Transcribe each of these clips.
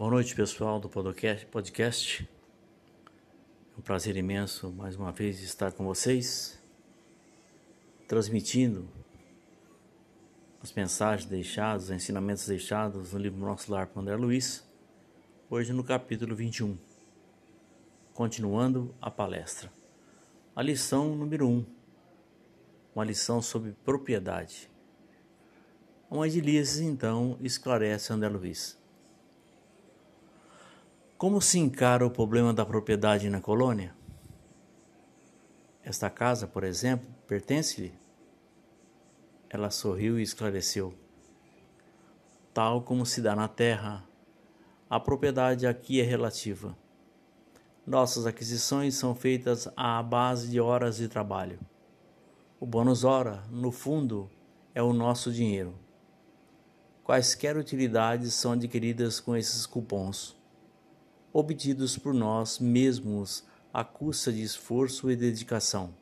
Boa noite, pessoal do podcast. É um prazer imenso mais uma vez estar com vocês, transmitindo as mensagens deixadas, os ensinamentos deixados no livro Nosso Lar por André Luiz, hoje no capítulo 21, continuando a palestra. A lição número 1, uma lição sobre propriedade. A mãe de Lises, então, esclarece André Luiz. Como se encara o problema da propriedade na colônia? Esta casa, por exemplo, pertence-lhe? Ela sorriu e esclareceu. Tal como se dá na terra, a propriedade aqui é relativa. Nossas aquisições são feitas à base de horas de trabalho. O bônus hora, no fundo, é o nosso dinheiro. Quaisquer utilidades são adquiridas com esses cupons obtidos por nós mesmos à custa de esforço e dedicação.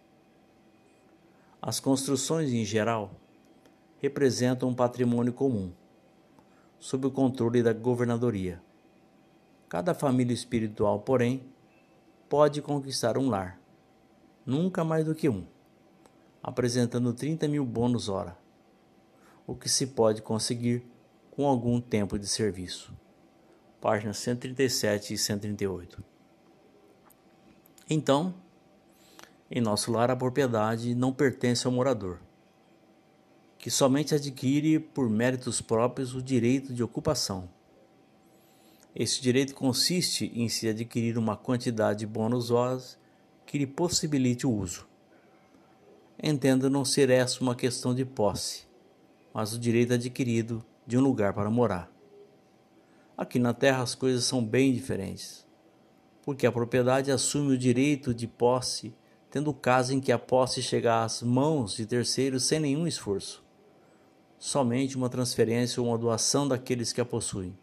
As construções, em geral, representam um patrimônio comum, sob o controle da governadoria. Cada família espiritual, porém, pode conquistar um lar, nunca mais do que um, apresentando 30 mil bônus hora, o que se pode conseguir com algum tempo de serviço páginas 137 e 138. Então, em nosso lar a propriedade não pertence ao morador, que somente adquire por méritos próprios o direito de ocupação. Esse direito consiste em se adquirir uma quantidade de bônus horas que lhe possibilite o uso. Entenda não ser essa uma questão de posse, mas o direito adquirido de um lugar para morar. Aqui na Terra as coisas são bem diferentes, porque a propriedade assume o direito de posse, tendo o caso em que a posse chega às mãos de terceiros sem nenhum esforço, somente uma transferência ou uma doação daqueles que a possuem.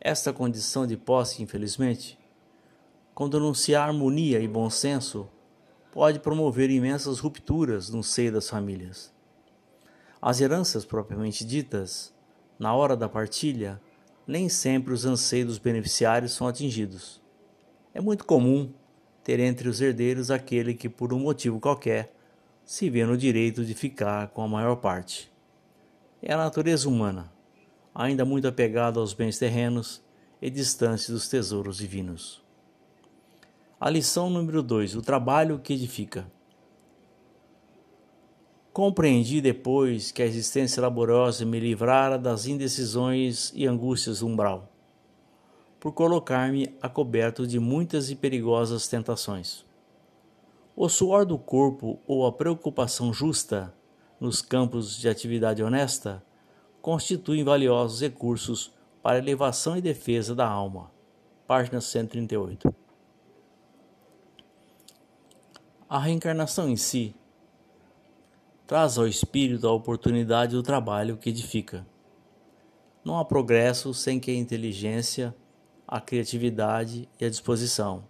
Esta condição de posse, infelizmente, quando anuncia harmonia e bom senso, pode promover imensas rupturas no seio das famílias. As heranças propriamente ditas, na hora da partilha, nem sempre os anseios dos beneficiários são atingidos. É muito comum ter entre os herdeiros aquele que, por um motivo qualquer, se vê no direito de ficar com a maior parte. É a natureza humana, ainda muito apegada aos bens terrenos e distante dos tesouros divinos. A lição número 2: o trabalho que edifica. Compreendi depois que a existência laboriosa me livrara das indecisões e angústias do umbral, por colocar-me a coberto de muitas e perigosas tentações. O suor do corpo ou a preocupação justa nos campos de atividade honesta constituem valiosos recursos para elevação e defesa da alma. Página 138. A reencarnação em si traz ao espírito a oportunidade do trabalho que edifica. Não há progresso sem que a inteligência, a criatividade e a disposição.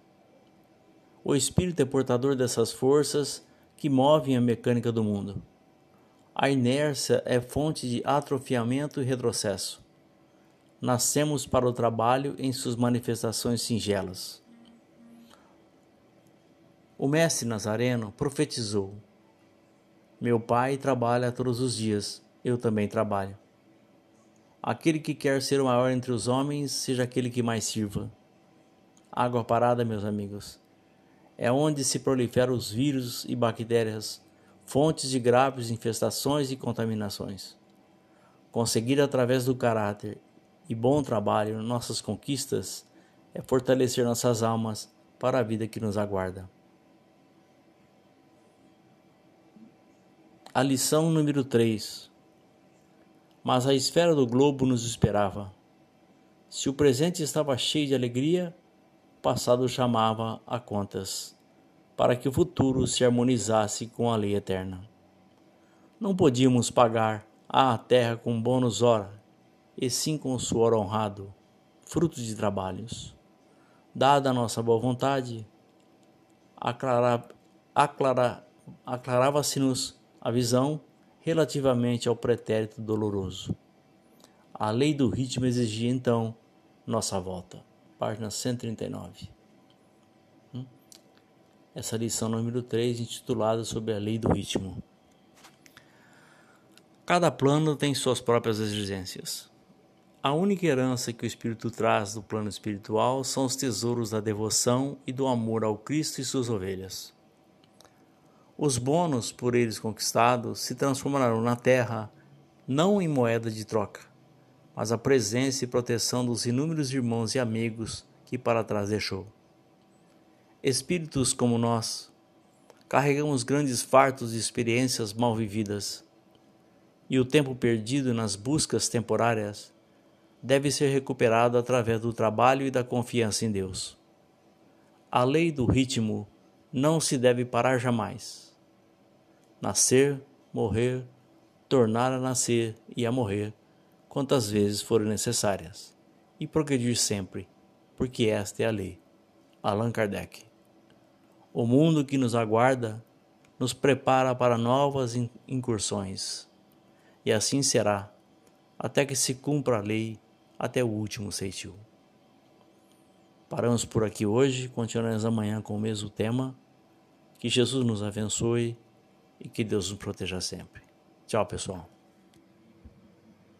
O espírito é portador dessas forças que movem a mecânica do mundo. A inércia é fonte de atrofiamento e retrocesso. Nascemos para o trabalho em suas manifestações singelas. O mestre Nazareno profetizou meu pai trabalha todos os dias, eu também trabalho. Aquele que quer ser o maior entre os homens, seja aquele que mais sirva. Água parada, meus amigos, é onde se proliferam os vírus e bactérias, fontes de graves infestações e contaminações. Conseguir através do caráter e bom trabalho nossas conquistas é fortalecer nossas almas para a vida que nos aguarda. A lição número 3. Mas a esfera do globo nos esperava. Se o presente estava cheio de alegria, o passado chamava a contas, para que o futuro se harmonizasse com a lei eterna. Não podíamos pagar à terra com bônus hora, e sim com suor honrado, fruto de trabalhos. Dada a nossa boa vontade, aclarava-se-nos a visão relativamente ao pretérito doloroso. A lei do ritmo exigia então nossa volta. Página 139. Hum? Essa lição número 3, intitulada sobre a lei do ritmo. Cada plano tem suas próprias exigências. A única herança que o Espírito traz do plano espiritual são os tesouros da devoção e do amor ao Cristo e suas ovelhas. Os bônus por eles conquistados se transformarão na terra não em moeda de troca, mas a presença e proteção dos inúmeros irmãos e amigos que para trás deixou. Espíritos como nós, carregamos grandes fartos de experiências mal vividas, e o tempo perdido nas buscas temporárias deve ser recuperado através do trabalho e da confiança em Deus. A lei do ritmo não se deve parar jamais. Nascer, morrer, tornar a nascer e a morrer, quantas vezes forem necessárias, e progredir sempre, porque esta é a lei. Allan Kardec. O mundo que nos aguarda nos prepara para novas incursões, e assim será, até que se cumpra a lei até o último ceitil. Paramos por aqui hoje, continuaremos amanhã com o mesmo tema. Que Jesus nos abençoe e que Deus nos proteja sempre. Tchau, pessoal.